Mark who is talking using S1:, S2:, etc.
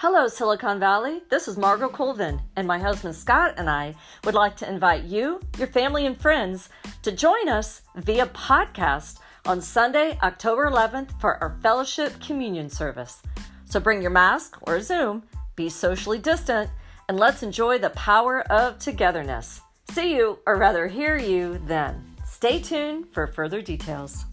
S1: Hello, Silicon Valley. This is Margot Colvin, and my husband Scott and I would like to invite you, your family, and friends to join us via podcast on Sunday, October 11th for our fellowship communion service. So bring your mask or Zoom, be socially distant, and let's enjoy the power of togetherness. See you, or rather, hear you then. Stay tuned for further details.